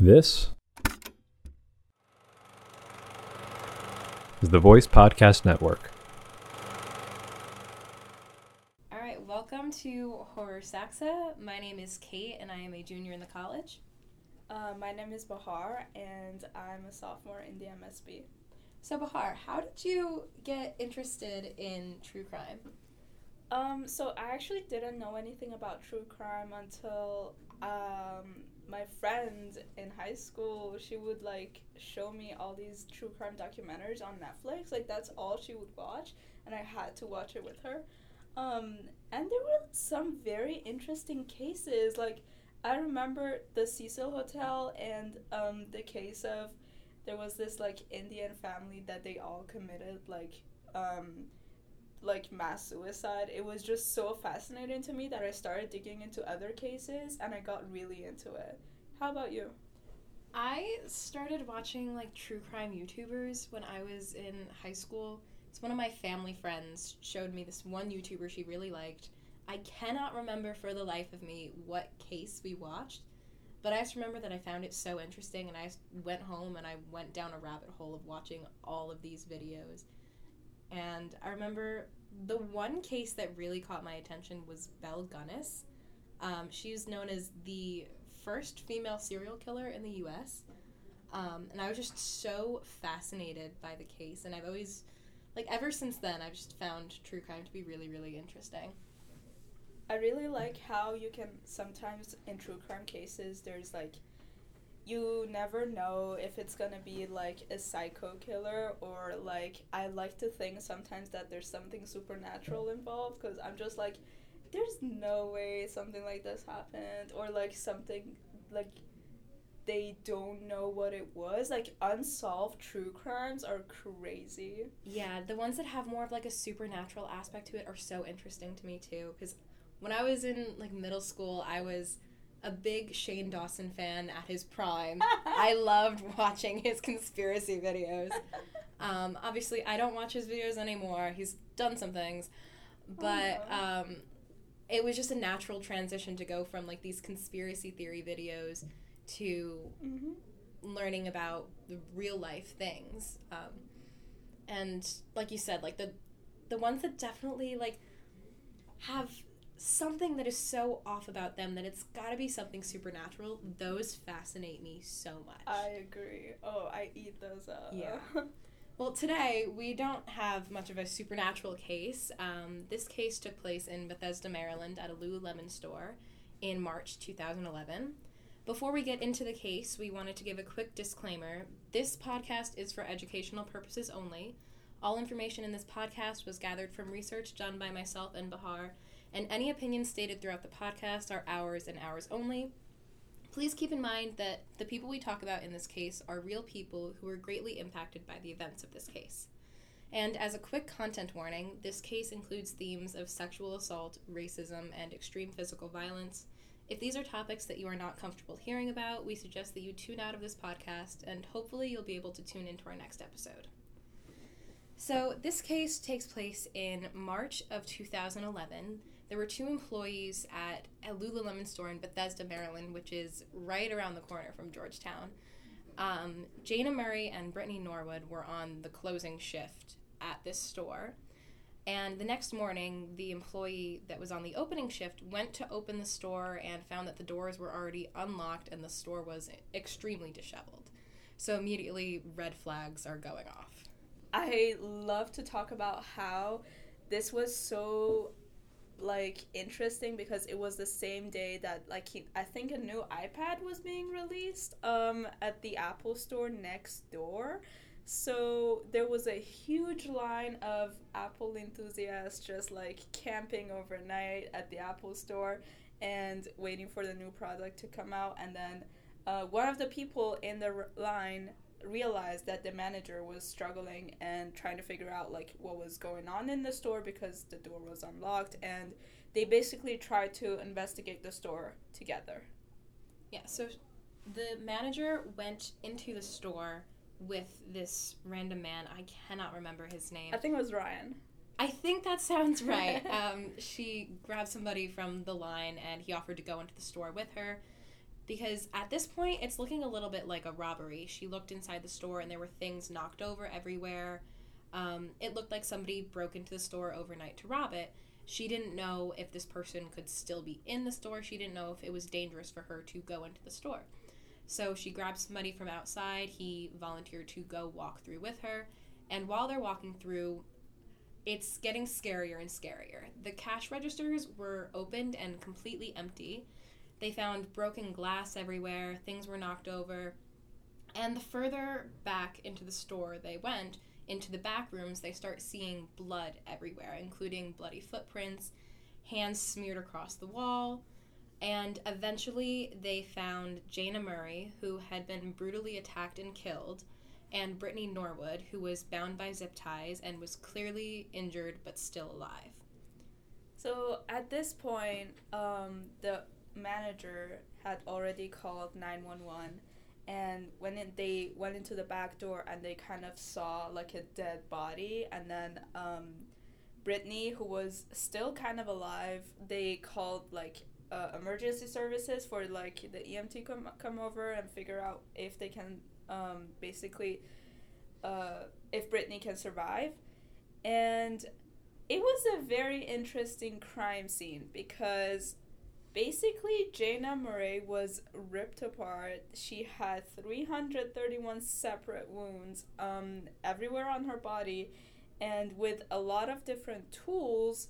This is the Voice Podcast Network. All right, welcome to Horror Saxa. My name is Kait, and I am a junior in the college. Uh, my name is Bahar, and I'm a sophomore in the MSB. So, Bahar, how did you get interested in true crime? Um, so I actually didn't know anything about true crime until um, my friend in high school. She would like show me all these true crime documentaries on Netflix. Like that's all she would watch, and I had to watch it with her. Um, and there were some very interesting cases. Like I remember the Cecil Hotel and um, the case of there was this like Indian family that they all committed like um, like mass suicide. It was just so fascinating to me that I started digging into other cases and I got really into it. How about you? I started watching like true crime YouTubers when I was in high school. It's one of my family friends showed me this one YouTuber she really liked. I cannot remember for the life of me what case we watched, but I just remember that I found it so interesting and I went home and I went down a rabbit hole of watching all of these videos and I remember the one case that really caught my attention was Belle Gunness. Um, she's known as the first female serial killer in the U.S. Um, and I was just so fascinated by the case, and I've always, like, ever since then, I've just found true crime to be really, really interesting. I really like how you can sometimes in true crime cases, there's like you never know if it's gonna be like a psycho killer or like I like to think sometimes that there's something supernatural involved because I'm just like, there's no way something like this happened or like something like they don't know what it was. Like unsolved true crimes are crazy. Yeah, the ones that have more of like a supernatural aspect to it are so interesting to me too. Because when I was in like middle school, I was a big Shane Dawson fan at his prime. I loved watching his conspiracy videos. Um, obviously, I don't watch his videos anymore. He's done some things, but um, it was just a natural transition to go from like these conspiracy theory videos to mm-hmm. learning about the real life things. Um, and like you said, like the the ones that definitely like have something that is so off about them that it's got to be something supernatural. Those fascinate me so much. I agree. Oh, I eat those up. Yeah. well, today we don't have much of a supernatural case. Um, this case took place in Bethesda, Maryland, at a Lululemon store in March 2011. Before we get into the case, we wanted to give a quick disclaimer. This podcast is for educational purposes only. All information in this podcast was gathered from research done by myself and Bahar and any opinions stated throughout the podcast are ours and ours only. Please keep in mind that the people we talk about in this case are real people who were greatly impacted by the events of this case. And as a quick content warning, this case includes themes of sexual assault, racism, and extreme physical violence. If these are topics that you are not comfortable hearing about, we suggest that you tune out of this podcast, and hopefully you'll be able to tune into our next episode. So, this case takes place in March of 2011 there were two employees at a Lululemon store in Bethesda, Maryland, which is right around the corner from Georgetown. Um, Jayna Murray and Brittany Norwood were on the closing shift at this store. And the next morning, the employee that was on the opening shift went to open the store and found that the doors were already unlocked and the store was extremely disheveled. So immediately, red flags are going off. I love to talk about how this was so like interesting because it was the same day that like he, I think a new iPad was being released um at the Apple store next door. So there was a huge line of Apple enthusiasts just like camping overnight at the Apple store and waiting for the new product to come out and then uh, one of the people in the line realized that the manager was struggling and trying to figure out like what was going on in the store because the door was unlocked and they basically tried to investigate the store together. Yeah, so the manager went into the store with this random man. I cannot remember his name. I think it was Ryan. I think that sounds right. um, she grabbed somebody from the line and he offered to go into the store with her because at this point it's looking a little bit like a robbery. She looked inside the store and there were things knocked over everywhere. Um, it looked like somebody broke into the store overnight to rob it. She didn't know if this person could still be in the store. She didn't know if it was dangerous for her to go into the store. So she grabbed somebody from outside. He volunteered to go walk through with her. And while they're walking through, it's getting scarier and scarier. The cash registers were opened and completely empty. They found broken glass everywhere, things were knocked over. And the further back into the store they went, into the back rooms, they start seeing blood everywhere, including bloody footprints, hands smeared across the wall. And eventually, they found Jayna Murray, who had been brutally attacked and killed, and Brittany Norwood, who was bound by zip ties and was clearly injured but still alive. So at this point, um, the manager had already called 911 and when it, they went into the back door and they kind of saw like a dead body and then um, brittany who was still kind of alive they called like uh, emergency services for like the emt come, come over and figure out if they can um, basically uh, if brittany can survive. And it was a very interesting crime scene because basically Jayna Murray was ripped apart. She had 331 separate wounds um, everywhere on her body, and with a lot of different tools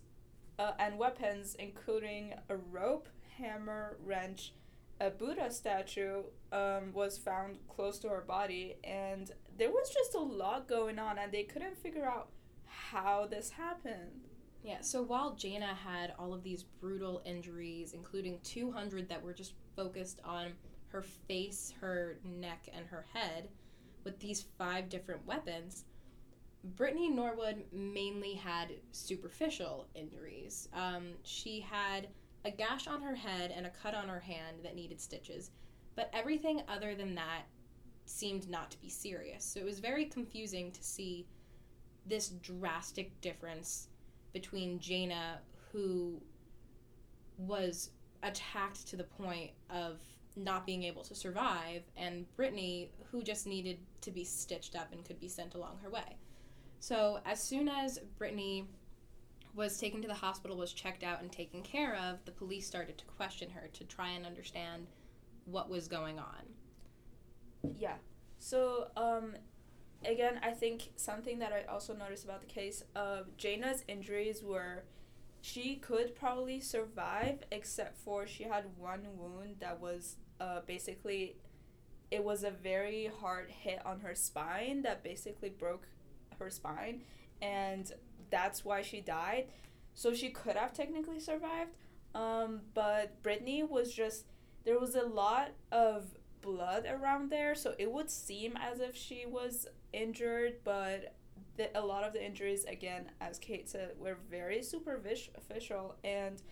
uh, and weapons, including a rope, hammer, wrench, a Buddha statue um, was found close to her body, and there was just a lot going on, and they couldn't figure out how this happened. Yeah, so while Jayna had all of these brutal injuries, including 200 that were just focused on her face, her neck, and her head, with these five different weapons, Brittany Norwood mainly had superficial injuries. Um, she had a gash on her head and a cut on her hand that needed stitches, but everything other than that seemed not to be serious. So it was very confusing to see this drastic difference between Jayna, who was attacked to the point of not being able to survive, and Brittany, who just needed to be stitched up and could be sent along her way. So, as soon as Brittany was taken to the hospital, was checked out, and taken care of, the police started to question her to try and understand what was going on. Yeah. So, um, again, I think something that I also noticed about the case of Jayna's injuries were she could probably survive, except for she had one wound that was uh, basically it was a very hard hit on her spine that basically broke her spine, and that's why she died. So she could have technically survived, um, but Brittany was just there was a lot of blood around there, so it would seem as if she was injured, but the, a lot of the injuries, again, as Kait said, were very superficial, and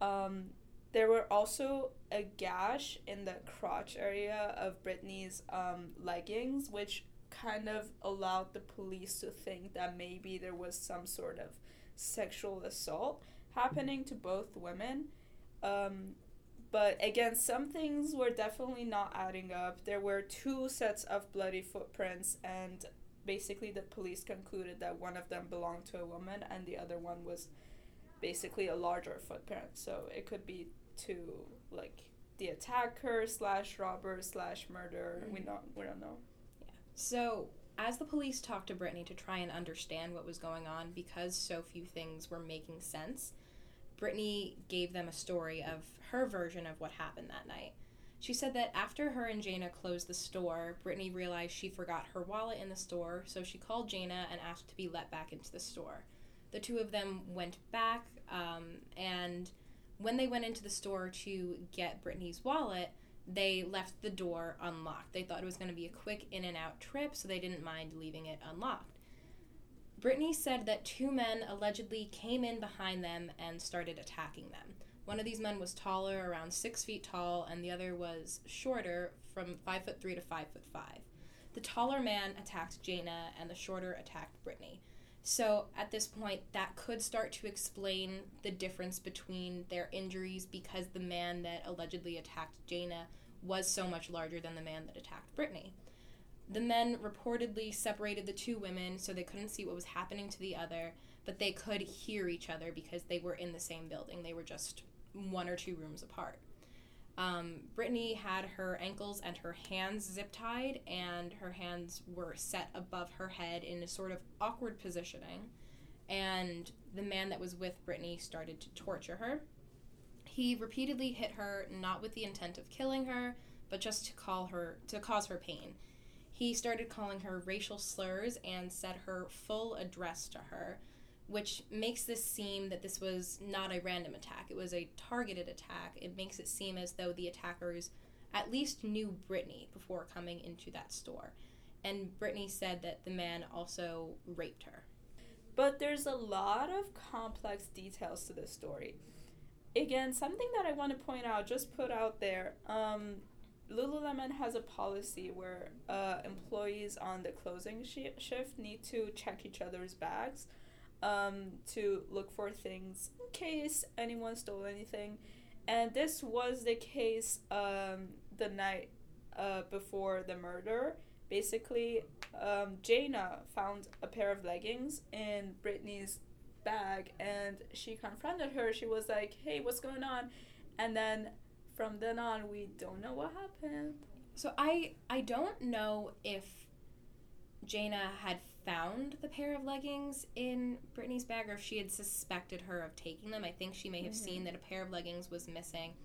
um, there were also a gash in the crotch area of Brittany's um, leggings, which kind of allowed the police to think that maybe there was some sort of sexual assault happening to both women. Um, but again, some things were definitely not adding up. There were two sets of bloody footprints, and basically the police concluded that one of them belonged to a woman and the other one was basically a larger footprint. So it could be to like the attacker slash robber slash murder. Mm-hmm. We don't we don't know. Yeah. So as the police talked to Brittany to try and understand what was going on, because so few things were making sense, Brittany gave them a story of her version of what happened that night. She said that after her and Jayna closed the store, Brittany realized she forgot her wallet in the store, so she called Jayna and asked to be let back into the store. The two of them went back, um, and when they went into the store to get Brittany's wallet, they left the door unlocked. They thought it was going to be a quick in and out trip, so they didn't mind leaving it unlocked. Brittany said that two men allegedly came in behind them and started attacking them. One of these men was taller, around six feet tall, and the other was shorter, from five foot three to five foot five. The taller man attacked Jayna, and the shorter attacked Brittany. So at this point, that could start to explain the difference between their injuries because the man that allegedly attacked Jayna was so much larger than the man that attacked Brittany. The men reportedly separated the two women so they couldn't see what was happening to the other, but they could hear each other because they were in the same building. They were just one or two rooms apart. Um, Brittany had her ankles and her hands zip tied, and her hands were set above her head in a sort of awkward positioning. And the man that was with Brittany started to torture her. He repeatedly hit her, not with the intent of killing her, but just to call her to cause her pain. He started calling her racial slurs and said her full address to her, which makes this seem that this was not a random attack. It was a targeted attack. It makes it seem as though the attackers at least knew Brittany before coming into that store. And Brittany said that the man also raped her. But there's a lot of complex details to this story. Again, something that I want to point out, just put out there. Um, Lululemon has a policy where uh, employees on the closing sh- shift need to check each other's bags um, to look for things in case anyone stole anything. And this was the case um, the night uh, before the murder. Basically, um, Jayna found a pair of leggings in Brittany's bag and she confronted her. She was like, hey, what's going on? And then from then on, we don't know what happened. So I I don't know if Jayna had found the pair of leggings in Brittany's bag or if she had suspected her of taking them. I think she may have Mhm. seen that a pair of leggings was missing.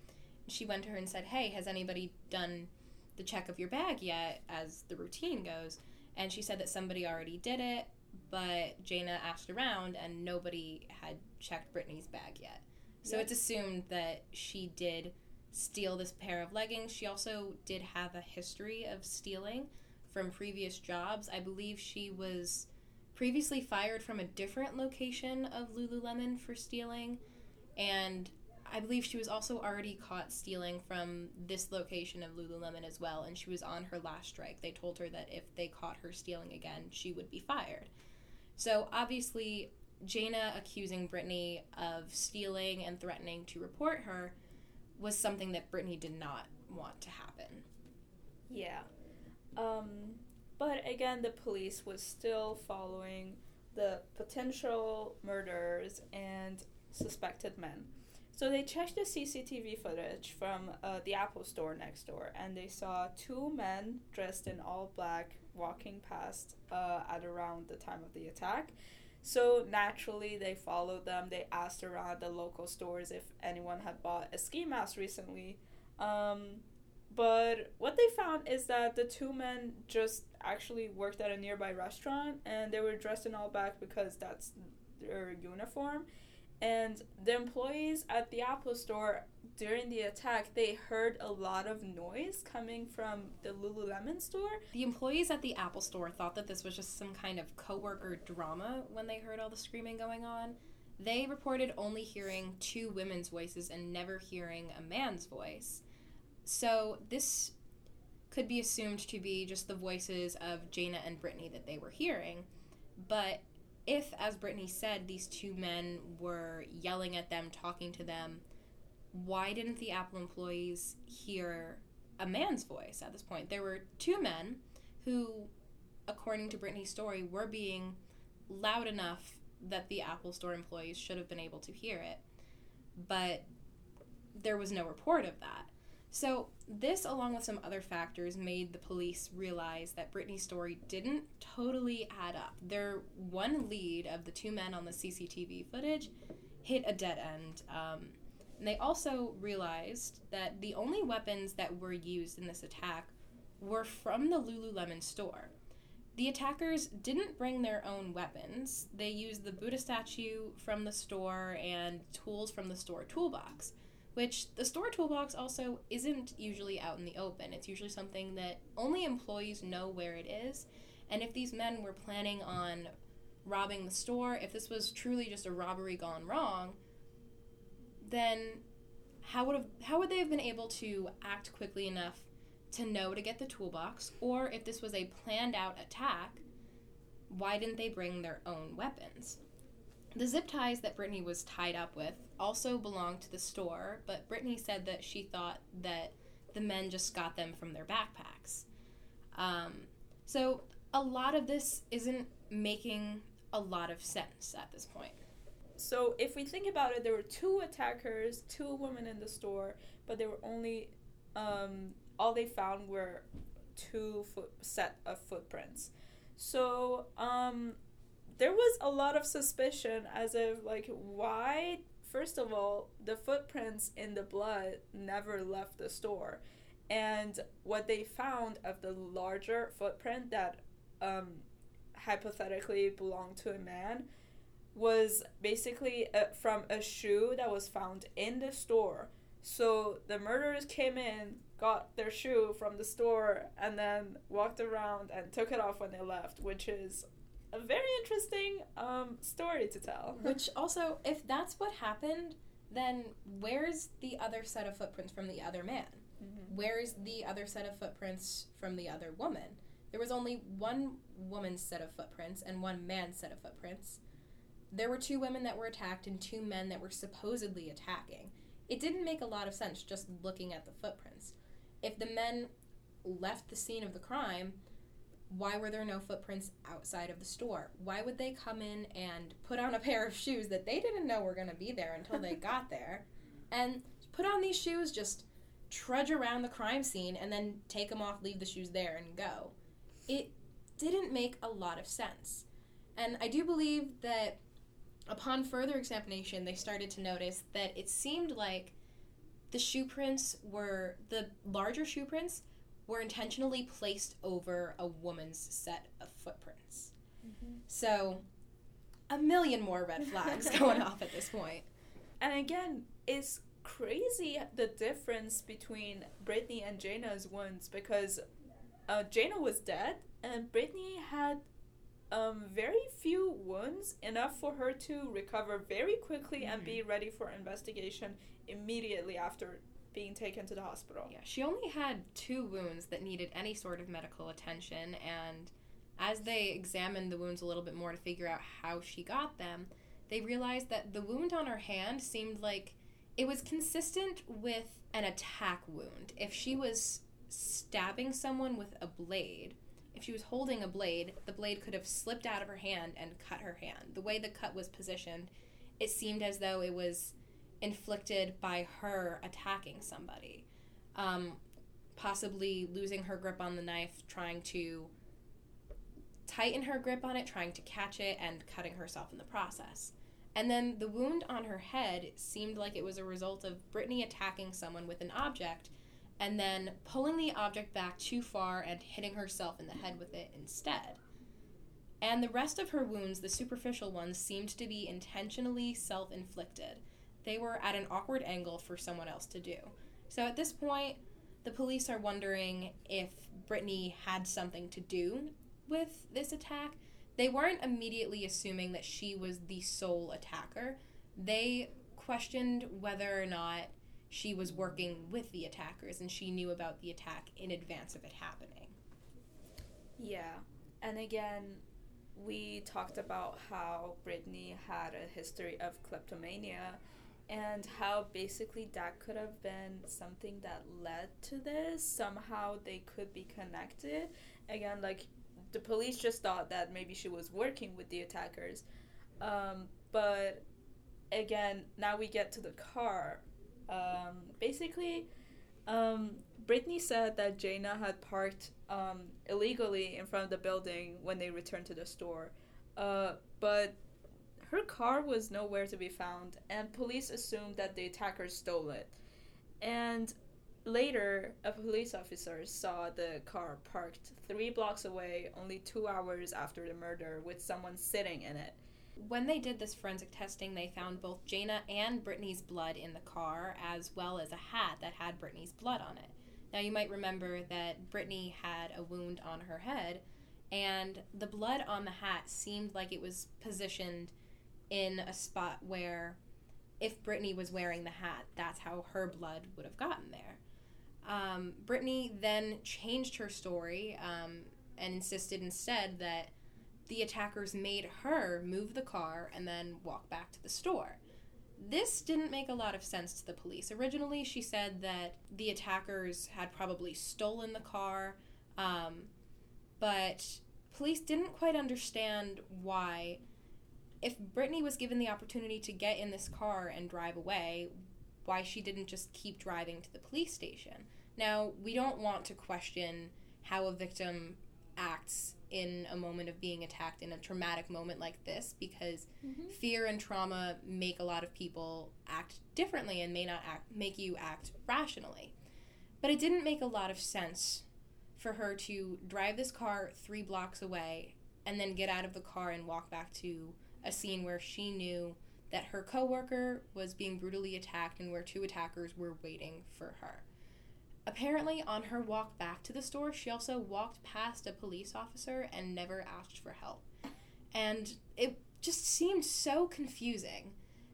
She went to her and said, "Hey, has anybody done the check of your bag yet?" As the routine goes, and she said that somebody already did it, but Jayna asked around and nobody had checked Brittany's bag yet. So Yep. it's assumed that she did steal this pair of leggings. She also did have a history of stealing from previous jobs. I believe she was previously fired from a different location of Lululemon for stealing, and I believe she was also already caught stealing from this location of Lululemon as well, and she was on her last strike. They told her that if they caught her stealing again, she would be fired. So obviously, Jayna accusing Brittany of stealing and threatening to report her was something that Brittany did not want to happen. Yeah. Um, but again, the police was still following the potential murderers and suspected men. So they checked the CCTV footage from uh, the Apple store next door, and they saw two men dressed in all black walking past uh, at around the time of the attack. So naturally, they followed them. They asked around the local stores if anyone had bought a ski mask recently. Um, but what they found is that the two men just actually worked at a nearby restaurant and they were dressed in all black because that's their uniform. And the employees at the Apple store during the attack, they heard a lot of noise coming from the Lululemon store. The employees at the Apple store thought that this was just some kind of coworker drama when they heard all the screaming going on. They reported only hearing two women's voices and never hearing a man's voice. So this could be assumed to be just the voices of Jayna and Brittany that they were hearing. But if, as Brittany said, these two men were yelling at them, talking to them, why didn't the Apple employees hear a man's voice at this point? There were two men who, according to Brittany's story, were being loud enough that the Apple store employees should have been able to hear it. But there was no report of that. So, this, along with some other factors, made the police realize that Brittany's story didn't totally add up. Their one lead of the two men on the CCTV footage hit a dead end. Um, and they also realized that the only weapons that were used in this attack were from the Lululemon store. The attackers didn't bring their own weapons. They used the Buddha statue from the store and tools from the store toolbox, which the store toolbox also isn't usually out in the open. It's usually something that only employees know where it is. And if these men were planning on robbing the store, if this was truly just a robbery gone wrong, then how would have how would they have been able to act quickly enough to know to get the toolbox or if this was a planned out attack why didn't they bring their own weapons the zip ties that brittany was tied up with also belonged to the store but brittany said that she thought that the men just got them from their backpacks. Um, so a lot of this isn't making a lot of sense at this point. So if we think about it, there were two attackers, two women in the store, but there were only um, all they found were two foot set of footprints. So um, there was a lot of suspicion as if like why first of all the footprints in the blood never left the store. And what they found of the larger footprint that um, hypothetically belonged to a man was basically a, from a shoe that was found in the store. So the murderers came in got their shoe from the store and then walked around and took it off when they left which is a very interesting um, story to tell. Which also, if that's what happened, then where's the other set of footprints from the other man? Mm-hmm. Where's the other set of footprints from the other woman? There was only one woman's set of footprints and one man's set of footprints. There were two women that were attacked and two men that were supposedly attacking. It didn't make a lot of sense just looking at the footprints. If the men left the scene of the crime, why were there no footprints outside of the store? Why would they come in and put on a pair of shoes that they didn't know were going to be there until they got there and put on these shoes, just trudge around the crime scene and then take them off, leave the shoes there, and go? It didn't make a lot of sense. And I do believe that upon further examination, they started to notice that it seemed like the shoe prints were the larger shoe prints were intentionally placed over a woman's set of footprints. Mm-hmm. So, a million more red flags going off at this point. And again, it's crazy the difference between Brittany and Jayna's wounds because uh, Jayna was dead and Brittany had um, very few wounds, enough for her to recover very quickly and be ready for investigation immediately after being taken to the hospital. Yeah, she only had two wounds that needed any sort of medical attention, and as they examined the wounds a little bit more to figure out how she got them, they realized that the wound on her hand seemed like it was consistent with an attack wound. If she was stabbing someone with a blade, if she was holding a blade, the blade could have slipped out of her hand and cut her hand. The way the cut was positioned, it seemed as though it was inflicted by her attacking somebody. Um, possibly losing her grip on the knife, trying to tighten her grip on it, trying to catch it, and cutting herself in the process. And then the wound on her head seemed like it was a result of Brittany attacking someone with an object and then pulling the object back too far and hitting herself in the head with it instead. And the rest of her wounds, the superficial ones, seemed to be intentionally self inflicted they were at an awkward angle for someone else to do. So at this point, the police are wondering if Brittany had something to do with this attack. They weren't immediately assuming that she was the sole attacker. They questioned whether or not she was working with the attackers and she knew about the attack in advance of it happening. Yeah. And again, we talked about how Brittany had a history of kleptomania and how basically that could have been something that led to this. Somehow they could be connected. Again, like the police just thought that maybe she was working with the attackers. Um, but again, now we get to the car. Um, basically, um, Brittany said that Jayna had parked um, illegally in front of the building when they returned to the store. Uh, but her car was nowhere to be found, and police assumed that the attackers stole it. And later, a police officer saw the car parked three blocks away only two hours after the murder with someone sitting in it. When they did this forensic testing, they found both Jayna and Brittany's blood in the car, as well as a hat that had Brittany's blood on it. Now, you might remember that Brittany had a wound on her head, and the blood on the hat seemed like it was positioned in a spot where if Brittany was wearing the hat, that's how her blood would have gotten there. Um, Brittany then changed her story um, and insisted instead that the attackers made her move the car and then walk back to the store. This didn't make a lot of sense to the police. Originally, she said that the attackers had probably stolen the car, um, but police didn't quite understand why. If Brittany was given the opportunity to get in this car and drive away, why she didn't just keep driving to the police station. Now, we don't want to question how a victim acts in a moment of being attacked in a traumatic moment like this because Mhm. fear and trauma make a lot of people act differently and may not act, make you act rationally. But it didn't make a lot of sense for her to drive this car three blocks away and then get out of the car and walk back to a scene where she knew that her coworker was being brutally attacked and where two attackers were waiting for her. Apparently, on her walk back to the store, she also walked past a police officer and never asked for help. And it just seemed so confusing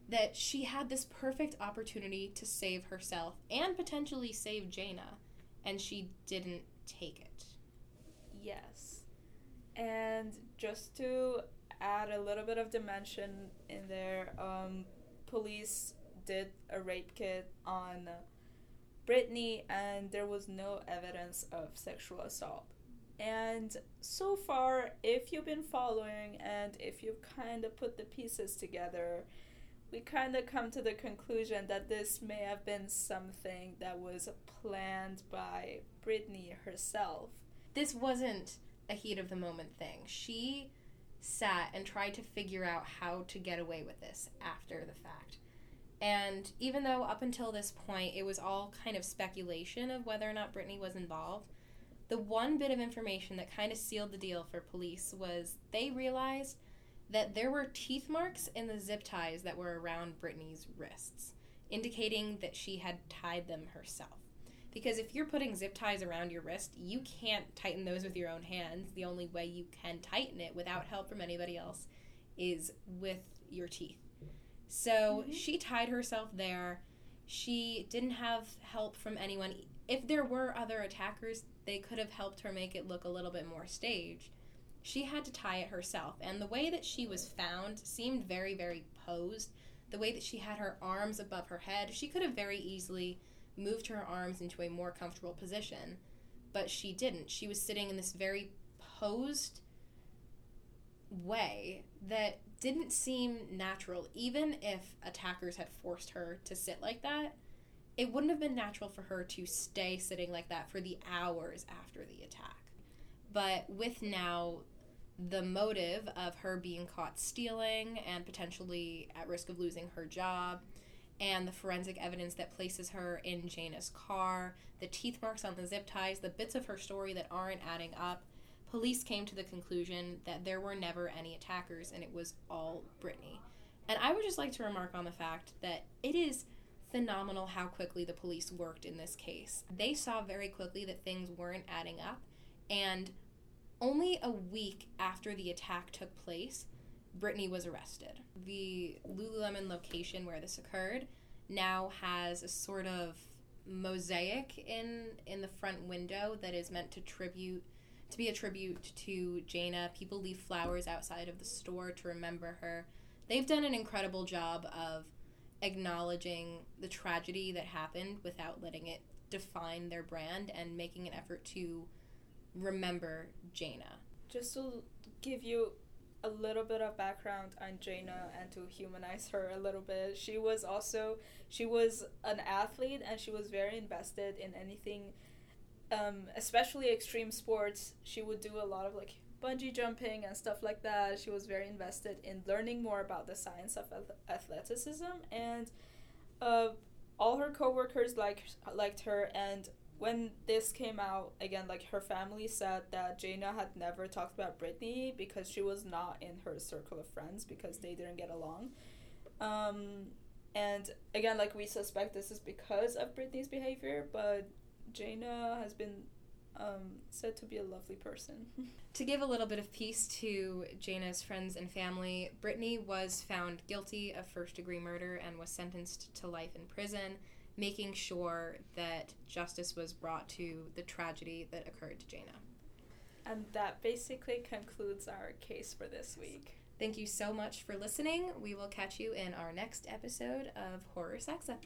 that she had this perfect opportunity to save herself and potentially save Jayna, and she didn't take it. Yes. And just to add a little bit of dimension in there, um, police did a rape kit on Brittany, and there was no evidence of sexual assault. And so far, if you've been following and if you've kind of put the pieces together, we kind of come to the conclusion that this may have been something that was planned by Brittany herself. This wasn't a heat of the moment thing. She sat and tried to figure out how to get away with this after the fact. And even though up until this point it was all kind of speculation of whether or not Brittany was involved, the one bit of information that kind of sealed the deal for police was they realized that there were teeth marks in the zip ties that were around Brittany's wrists, indicating that she had tied them herself. Because if you're putting zip ties around your wrist, you can't tighten those with your own hands. The only way you can tighten it without help from anybody else is with your teeth. So Mhm. she tied herself there. She didn't have help from anyone. If there were other attackers, they could have helped her make it look a little bit more staged. She had to tie it herself, and the way that she was found seemed very, very posed. The way that she had her arms above her head, she could have very easily moved her arms into a more comfortable position, but she didn't. She was sitting in this very posed way that didn't seem natural. Even if attackers had forced her to sit like that, it wouldn't have been natural for her to stay sitting like that for the hours after the attack. But with now the motive of her being caught stealing and potentially at risk of losing her job, and the forensic evidence that places her in Jayna's car, the teeth marks on the zip ties, the bits of her story that aren't adding up, police came to the conclusion that there were never any attackers and it was all Brittany. And I would just like to remark on the fact that it is phenomenal how quickly the police worked in this case. They saw very quickly that things weren't adding up, and only a week after the attack took place, Brittany was arrested. The Lululemon location where this occurred now has a sort of mosaic in in the front window that is meant to tribute to be a tribute to Jayna. People leave flowers outside of the store to remember her. They've done an incredible job of acknowledging the tragedy that happened without letting it define their brand and making an effort to remember Jayna. just to give you a little bit of background on Jayna and to humanize her a little bit. She was also she was an athlete and she was very invested in anything um, especially extreme sports. She would do a lot of like bungee jumping and stuff like that. She was very invested in learning more about the science of ath- athleticism and uh, all her coworkers like liked her and when this came out again like her family said that Jayna had never talked about Brittany because she was not in her circle of friends because they didn't get along. Um, and again like we suspect this is because of Brittany's behavior but Jayna has been um, said to be a lovely person. To give a little bit of peace to Jayna's friends and family, Brittany was found guilty of first degree murder and was sentenced to life in prison, making sure that justice was brought to the tragedy that occurred to Jayna. and that basically concludes our case for this week Thank you so much for listening. We will catch you in our next episode of Horror Saxa.